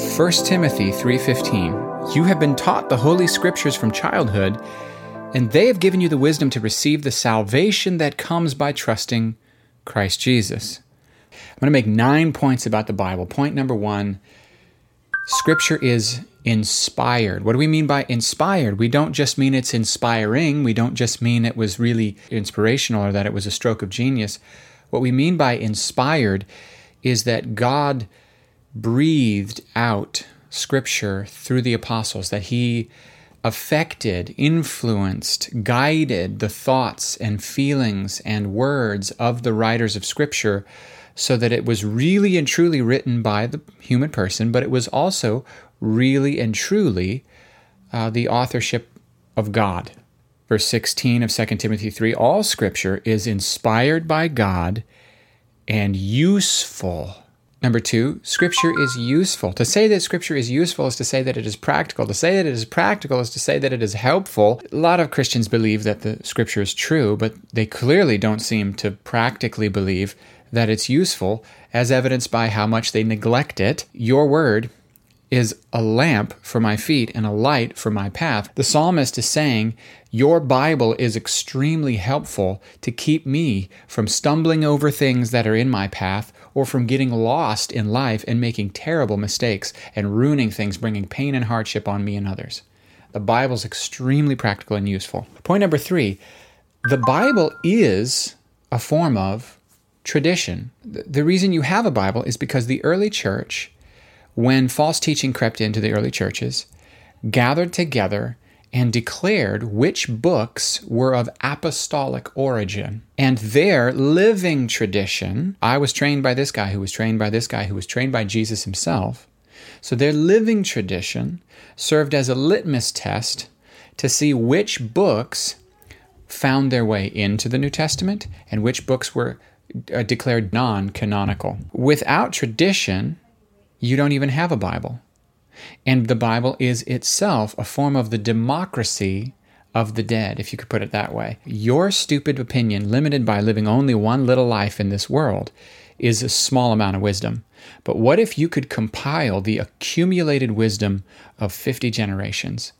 1 Timothy 3:15 You have been taught the holy scriptures from childhood and they have given you the wisdom to receive the salvation that comes by trusting Christ Jesus. I'm going to make 9 points about the Bible. Point number 1, scripture is inspired. What do we mean by inspired? We don't just mean it's inspiring, we don't just mean it was really inspirational or that it was a stroke of genius. What we mean by inspired is that God breathed out scripture through the apostles, that he affected, influenced, guided the thoughts and feelings and words of the writers of scripture so that it was really and truly written by the human person, but it was also really and truly uh, the authorship of God. Verse 16 of 2 Timothy 3 All scripture is inspired by God and useful Number two, Scripture is useful. To say that Scripture is useful is to say that it is practical. To say that it is practical is to say that it is helpful. A lot of Christians believe that the Scripture is true, but they clearly don't seem to practically believe that it's useful, as evidenced by how much they neglect it. Your word is a lamp for my feet and a light for my path. The psalmist is saying, Your Bible is extremely helpful to keep me from stumbling over things that are in my path or from getting lost in life and making terrible mistakes and ruining things, bringing pain and hardship on me and others. The Bible is extremely practical and useful. Point number three the Bible is a form of tradition. The reason you have a Bible is because the early church when false teaching crept into the early churches, gathered together and declared which books were of apostolic origin. And their living tradition, I was trained by this guy who was trained by this guy who was trained by Jesus himself. So their living tradition served as a litmus test to see which books found their way into the New Testament and which books were uh, declared non canonical. Without tradition, you don't even have a Bible. And the Bible is itself a form of the democracy of the dead, if you could put it that way. Your stupid opinion, limited by living only one little life in this world, is a small amount of wisdom. But what if you could compile the accumulated wisdom of 50 generations?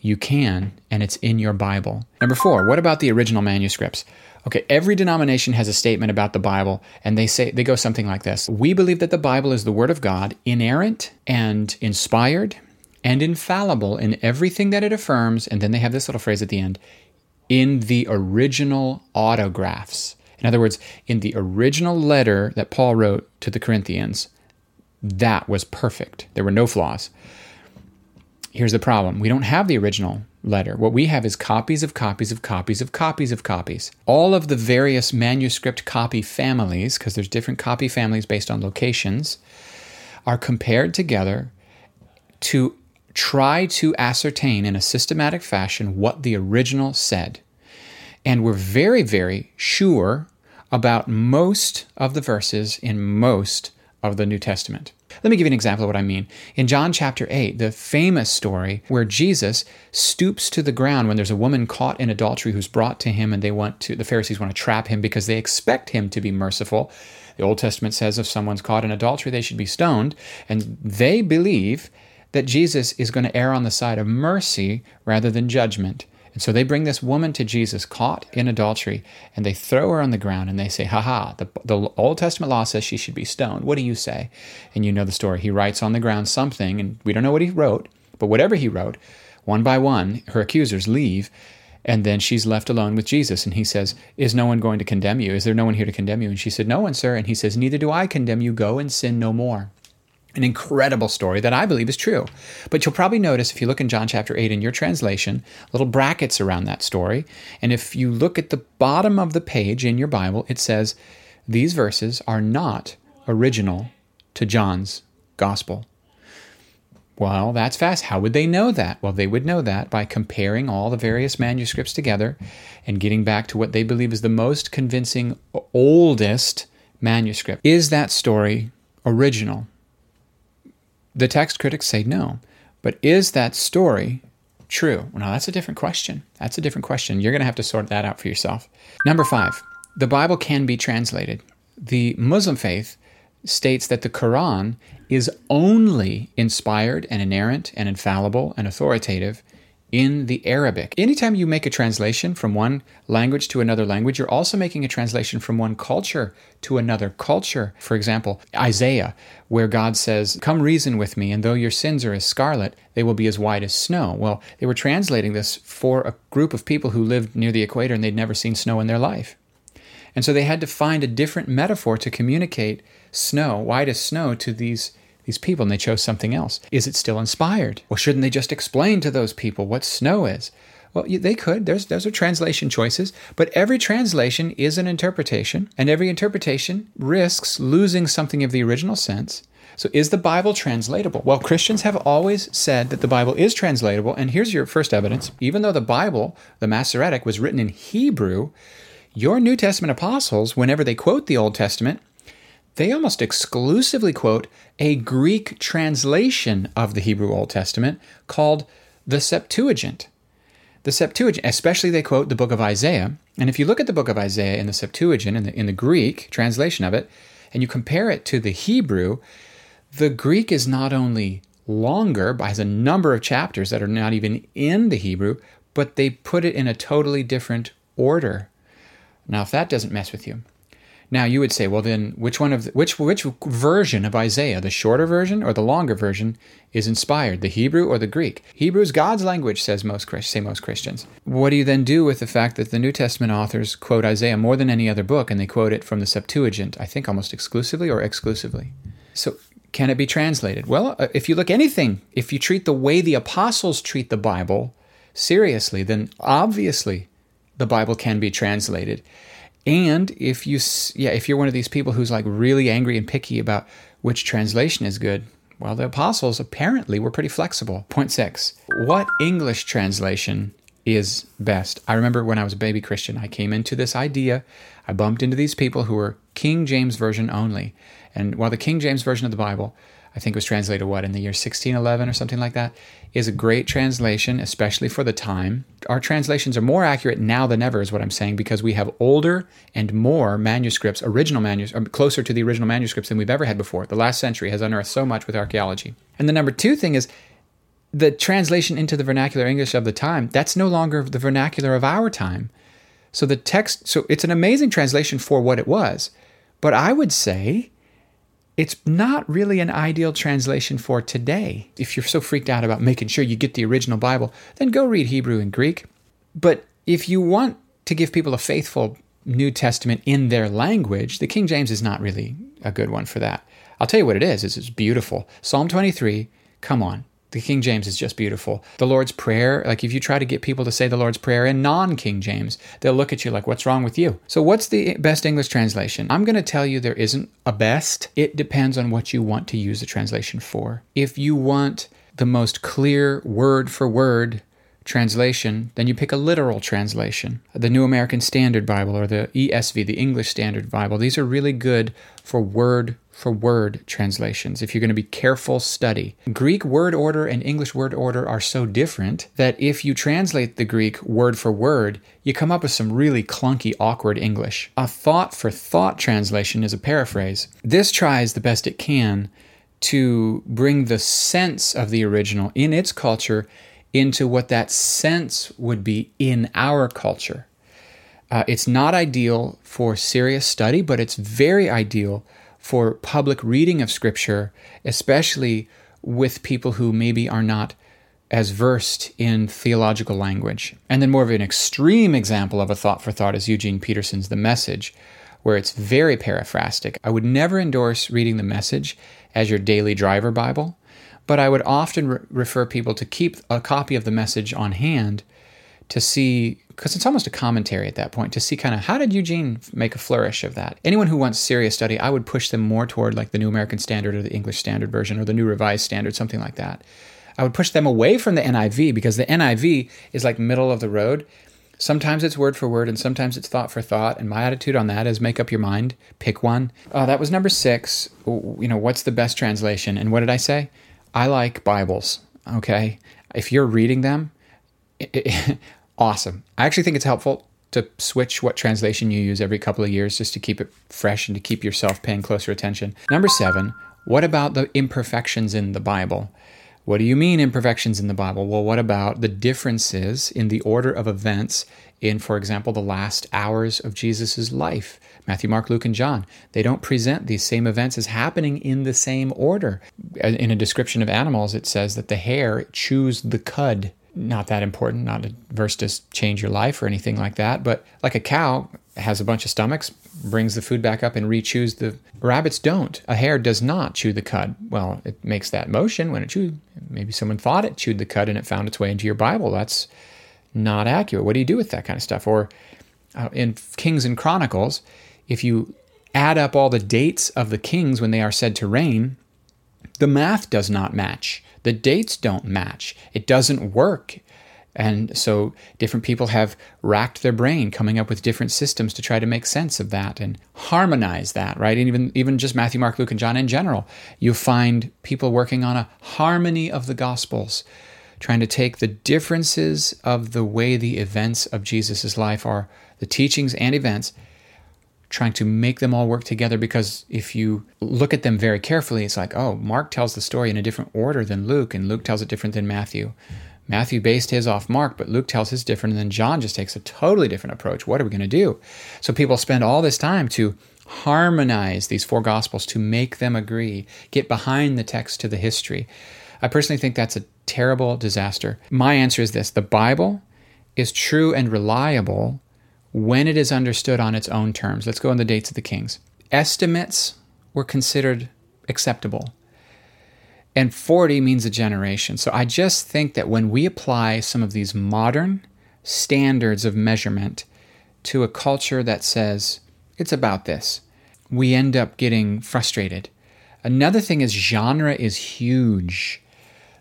You can, and it's in your Bible. Number four, what about the original manuscripts? Okay, every denomination has a statement about the Bible, and they say they go something like this. We believe that the Bible is the Word of God, inerrant and inspired and infallible in everything that it affirms, and then they have this little phrase at the end, in the original autographs. In other words, in the original letter that Paul wrote to the Corinthians, that was perfect. There were no flaws. Here's the problem we don't have the original letter. What we have is copies of copies of copies of copies of copies. All of the various manuscript copy families, because there's different copy families based on locations, are compared together to try to ascertain in a systematic fashion what the original said. And we're very, very sure about most of the verses in most of the New Testament. Let me give you an example of what I mean. In John chapter 8, the famous story where Jesus stoops to the ground when there's a woman caught in adultery who's brought to him and they want to the Pharisees want to trap him because they expect him to be merciful. The Old Testament says if someone's caught in adultery, they should be stoned, and they believe that Jesus is going to err on the side of mercy rather than judgment. And so they bring this woman to Jesus caught in adultery and they throw her on the ground and they say, "Ha the, the Old Testament law says she should be stoned. What do you say? And you know the story. He writes on the ground something, and we don't know what he wrote, but whatever he wrote, one by one, her accusers leave. And then she's left alone with Jesus. And he says, Is no one going to condemn you? Is there no one here to condemn you? And she said, No one, sir. And he says, Neither do I condemn you. Go and sin no more an incredible story that I believe is true. But you'll probably notice if you look in John chapter 8 in your translation, little brackets around that story. And if you look at the bottom of the page in your Bible, it says, These verses are not original to John's gospel. Well, that's fast. How would they know that? Well, they would know that by comparing all the various manuscripts together and getting back to what they believe is the most convincing, oldest manuscript. Is that story original? The text critics say no. But is that story true? Well, that's a different question. That's a different question. You're going to have to sort that out for yourself. Number five, the Bible can be translated. The Muslim faith states that the Quran is only inspired and inerrant and infallible and authoritative in the Arabic. Anytime you make a translation from one language to another language, you're also making a translation from one culture to another culture. For example, Isaiah, where God says, Come reason with me, and though your sins are as scarlet, they will be as white as snow. Well, they were translating this for a group of people who lived near the equator and they'd never seen snow in their life. And so they had to find a different metaphor to communicate snow, white as snow, to these these people and they chose something else. Is it still inspired? Well, shouldn't they just explain to those people what snow is? Well, they could. There's, those are translation choices, but every translation is an interpretation, and every interpretation risks losing something of the original sense. So, is the Bible translatable? Well, Christians have always said that the Bible is translatable, and here's your first evidence. Even though the Bible, the Masoretic, was written in Hebrew, your New Testament apostles, whenever they quote the Old Testament, they almost exclusively quote a Greek translation of the Hebrew Old Testament called the Septuagint. The Septuagint, especially they quote the book of Isaiah. And if you look at the book of Isaiah in the Septuagint, in the, in the Greek translation of it, and you compare it to the Hebrew, the Greek is not only longer, but has a number of chapters that are not even in the Hebrew, but they put it in a totally different order. Now, if that doesn't mess with you, now you would say, well, then which one of the, which which version of Isaiah, the shorter version or the longer version, is inspired, the Hebrew or the Greek? Hebrew is God's language, says most say most Christians. What do you then do with the fact that the New Testament authors quote Isaiah more than any other book, and they quote it from the Septuagint? I think almost exclusively or exclusively. So can it be translated? Well, uh, if you look anything, if you treat the way the apostles treat the Bible seriously, then obviously the Bible can be translated. And if you yeah, if you're one of these people who's like really angry and picky about which translation is good, well, the apostles apparently were pretty flexible. Point 6. What English translation is best? I remember when I was a baby Christian, I came into this idea. I bumped into these people who were King James version only. And while the King James version of the Bible I think it was translated what in the year 1611 or something like that, is a great translation, especially for the time. Our translations are more accurate now than ever, is what I'm saying, because we have older and more manuscripts, original manuscripts, um, closer to the original manuscripts than we've ever had before. The last century has unearthed so much with archaeology. And the number two thing is the translation into the vernacular English of the time, that's no longer the vernacular of our time. So the text, so it's an amazing translation for what it was. But I would say it's not really an ideal translation for today. If you're so freaked out about making sure you get the original Bible, then go read Hebrew and Greek. But if you want to give people a faithful New Testament in their language, the King James is not really a good one for that. I'll tell you what it is, it's beautiful. Psalm 23, come on, the King James is just beautiful. The Lord's Prayer, like if you try to get people to say the Lord's Prayer in non King James, they'll look at you like, what's wrong with you? So, what's the best English translation? I'm going to tell you there isn't a best. It depends on what you want to use the translation for. If you want the most clear word for word translation, then you pick a literal translation. The New American Standard Bible or the ESV, the English Standard Bible, these are really good for word for word translations if you're going to be careful study. Greek word order and English word order are so different that if you translate the Greek word for word, you come up with some really clunky, awkward English. A thought for thought translation is a paraphrase. This tries the best it can to bring the sense of the original in its culture into what that sense would be in our culture. Uh, it's not ideal for serious study, but it's very ideal for public reading of Scripture, especially with people who maybe are not as versed in theological language. And then, more of an extreme example of a thought for thought is Eugene Peterson's The Message, where it's very paraphrastic. I would never endorse reading The Message as your daily driver Bible, but I would often re- refer people to keep a copy of The Message on hand to see because it's almost a commentary at that point to see kind of how did Eugene make a flourish of that. Anyone who wants serious study, I would push them more toward like the New American Standard or the English Standard Version or the New Revised Standard, something like that. I would push them away from the NIV because the NIV is like middle of the road. Sometimes it's word for word and sometimes it's thought for thought. And my attitude on that is make up your mind, pick one. Uh, that was number six. You know, what's the best translation? And what did I say? I like Bibles. Okay. If you're reading them, it, it, awesome. I actually think it's helpful to switch what translation you use every couple of years just to keep it fresh and to keep yourself paying closer attention. Number seven, what about the imperfections in the Bible? What do you mean imperfections in the Bible? Well, what about the differences in the order of events in, for example, the last hours of Jesus' life? Matthew, Mark, Luke, and John. They don't present these same events as happening in the same order. In a description of animals, it says that the hare chews the cud. Not that important, not a verse to change your life or anything like that, but like a cow has a bunch of stomachs, brings the food back up and re-chews the rabbits don't. A hare does not chew the cud. Well, it makes that motion when it chews. Maybe someone thought it chewed the cud and it found its way into your Bible. That's not accurate. What do you do with that kind of stuff? Or uh, in Kings and Chronicles, if you add up all the dates of the kings when they are said to reign, the math does not match. The dates don't match. It doesn't work. And so different people have racked their brain coming up with different systems to try to make sense of that and harmonize that, right? And even even just Matthew, Mark, Luke, and John in general, you find people working on a harmony of the gospels, trying to take the differences of the way the events of Jesus' life are, the teachings and events, trying to make them all work together because if you look at them very carefully, it's like, oh, Mark tells the story in a different order than Luke, and Luke tells it different than Matthew. Matthew based his off Mark, but Luke tells his different, and then John just takes a totally different approach. What are we going to do? So people spend all this time to harmonize these four gospels to make them agree, get behind the text to the history. I personally think that's a terrible disaster. My answer is this the Bible is true and reliable when it is understood on its own terms. Let's go on the dates of the kings. Estimates were considered acceptable. And 40 means a generation. So I just think that when we apply some of these modern standards of measurement to a culture that says it's about this, we end up getting frustrated. Another thing is genre is huge.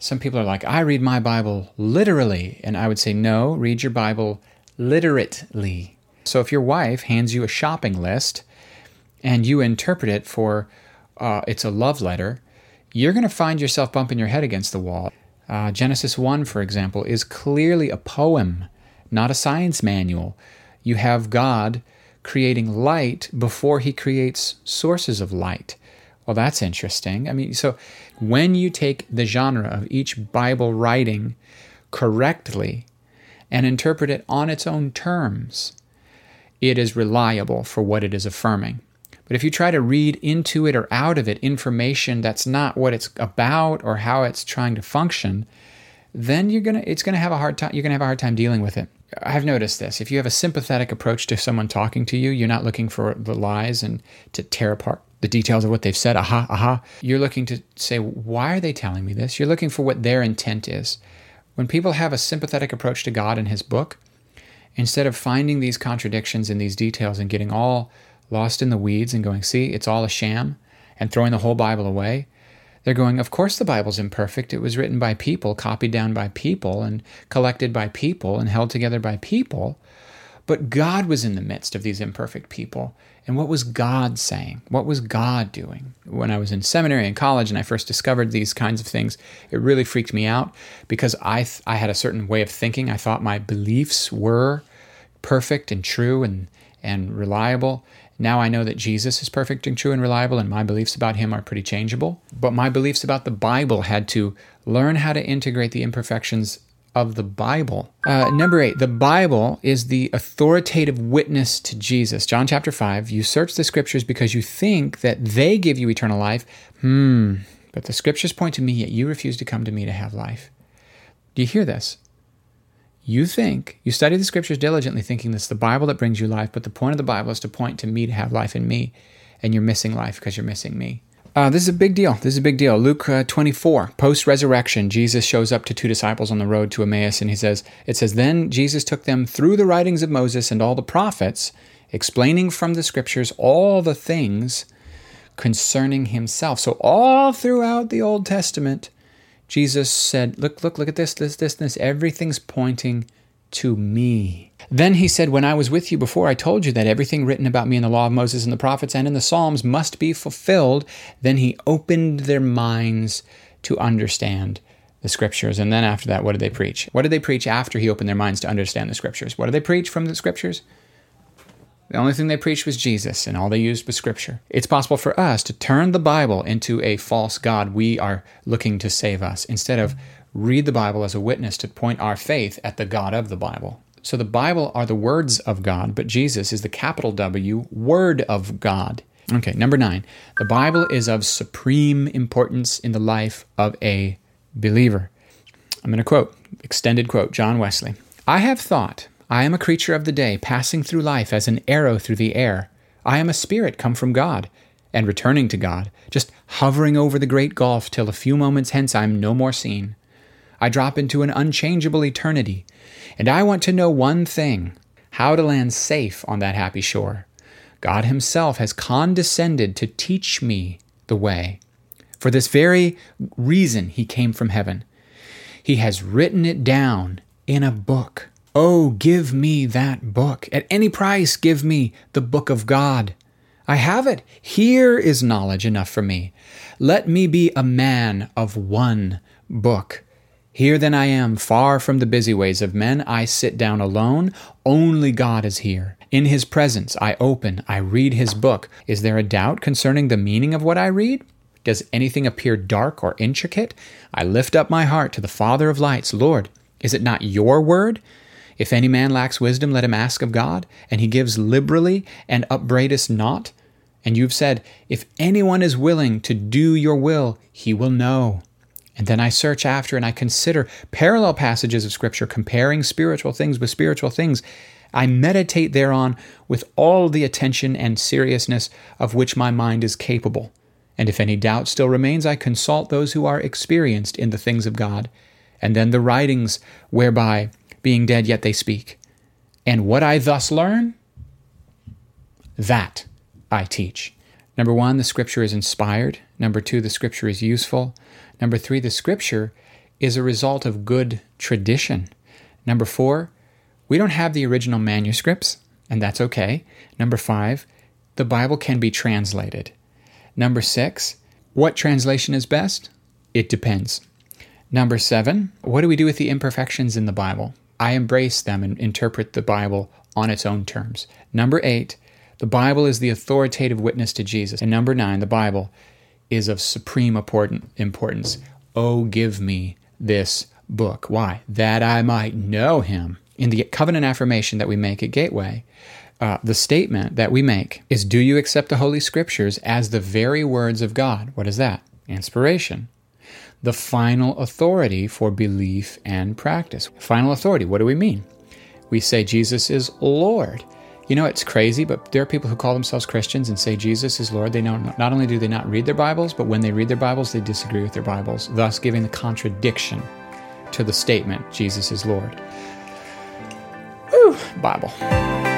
Some people are like, I read my Bible literally. And I would say, no, read your Bible literately. So if your wife hands you a shopping list and you interpret it for uh, it's a love letter, you're going to find yourself bumping your head against the wall. Uh, Genesis 1, for example, is clearly a poem, not a science manual. You have God creating light before he creates sources of light. Well, that's interesting. I mean, so when you take the genre of each Bible writing correctly and interpret it on its own terms, it is reliable for what it is affirming. But if you try to read into it or out of it information that's not what it's about or how it's trying to function, then you're gonna it's gonna have a hard time you're gonna have a hard time dealing with it. I've noticed this. If you have a sympathetic approach to someone talking to you, you're not looking for the lies and to tear apart the details of what they've said. Aha, aha. You're looking to say, why are they telling me this? You're looking for what their intent is. When people have a sympathetic approach to God and His book, instead of finding these contradictions in these details and getting all lost in the weeds and going, see, it's all a sham, and throwing the whole Bible away, they're going, of course the Bible's imperfect. It was written by people, copied down by people, and collected by people, and held together by people. But God was in the midst of these imperfect people. And what was God saying? What was God doing? When I was in seminary and college and I first discovered these kinds of things, it really freaked me out because I, th- I had a certain way of thinking. I thought my beliefs were perfect and true and, and reliable. Now I know that Jesus is perfect and true and reliable, and my beliefs about him are pretty changeable. But my beliefs about the Bible had to learn how to integrate the imperfections of the Bible. Uh, number eight, the Bible is the authoritative witness to Jesus. John chapter 5, you search the scriptures because you think that they give you eternal life. Hmm, but the scriptures point to me, yet you refuse to come to me to have life. Do you hear this? You think, you study the scriptures diligently, thinking it's the Bible that brings you life, but the point of the Bible is to point to me to have life in me, and you're missing life because you're missing me. Uh, this is a big deal. This is a big deal. Luke uh, 24, post resurrection, Jesus shows up to two disciples on the road to Emmaus, and he says, It says, Then Jesus took them through the writings of Moses and all the prophets, explaining from the scriptures all the things concerning himself. So, all throughout the Old Testament, Jesus said, Look, look, look at this, this, this, this. Everything's pointing to me. Then he said, When I was with you before, I told you that everything written about me in the law of Moses and the prophets and in the Psalms must be fulfilled. Then he opened their minds to understand the scriptures. And then after that, what did they preach? What did they preach after he opened their minds to understand the scriptures? What did they preach from the scriptures? The only thing they preached was Jesus, and all they used was Scripture. It's possible for us to turn the Bible into a false God we are looking to save us, instead of read the Bible as a witness to point our faith at the God of the Bible. So the Bible are the words of God, but Jesus is the capital W, Word of God. Okay, number nine. The Bible is of supreme importance in the life of a believer. I'm going to quote, extended quote, John Wesley. I have thought, I am a creature of the day, passing through life as an arrow through the air. I am a spirit come from God, and returning to God, just hovering over the great gulf till a few moments hence I am no more seen. I drop into an unchangeable eternity, and I want to know one thing how to land safe on that happy shore. God Himself has condescended to teach me the way. For this very reason, He came from heaven. He has written it down in a book. Oh, give me that book. At any price, give me the book of God. I have it. Here is knowledge enough for me. Let me be a man of one book. Here then I am, far from the busy ways of men. I sit down alone. Only God is here. In His presence, I open, I read His book. Is there a doubt concerning the meaning of what I read? Does anything appear dark or intricate? I lift up my heart to the Father of lights. Lord, is it not your word? If any man lacks wisdom, let him ask of God, and he gives liberally and upbraideth not. And you've said, If anyone is willing to do your will, he will know. And then I search after and I consider parallel passages of Scripture comparing spiritual things with spiritual things. I meditate thereon with all the attention and seriousness of which my mind is capable. And if any doubt still remains, I consult those who are experienced in the things of God, and then the writings whereby, being dead yet they speak. And what I thus learn, that I teach. Number one, the scripture is inspired. Number two, the scripture is useful. Number three, the scripture is a result of good tradition. Number four, we don't have the original manuscripts, and that's okay. Number five, the Bible can be translated. Number six, what translation is best? It depends. Number seven, what do we do with the imperfections in the Bible? I embrace them and interpret the Bible on its own terms. Number eight, the Bible is the authoritative witness to Jesus. And number nine, the Bible is of supreme importance. Oh, give me this book. Why? That I might know him. In the covenant affirmation that we make at Gateway, uh, the statement that we make is Do you accept the Holy Scriptures as the very words of God? What is that? Inspiration. The final authority for belief and practice. Final authority, what do we mean? We say Jesus is Lord. You know, it's crazy, but there are people who call themselves Christians and say Jesus is Lord. They know not only do they not read their Bibles, but when they read their Bibles, they disagree with their Bibles, thus giving the contradiction to the statement Jesus is Lord. Whew, Bible.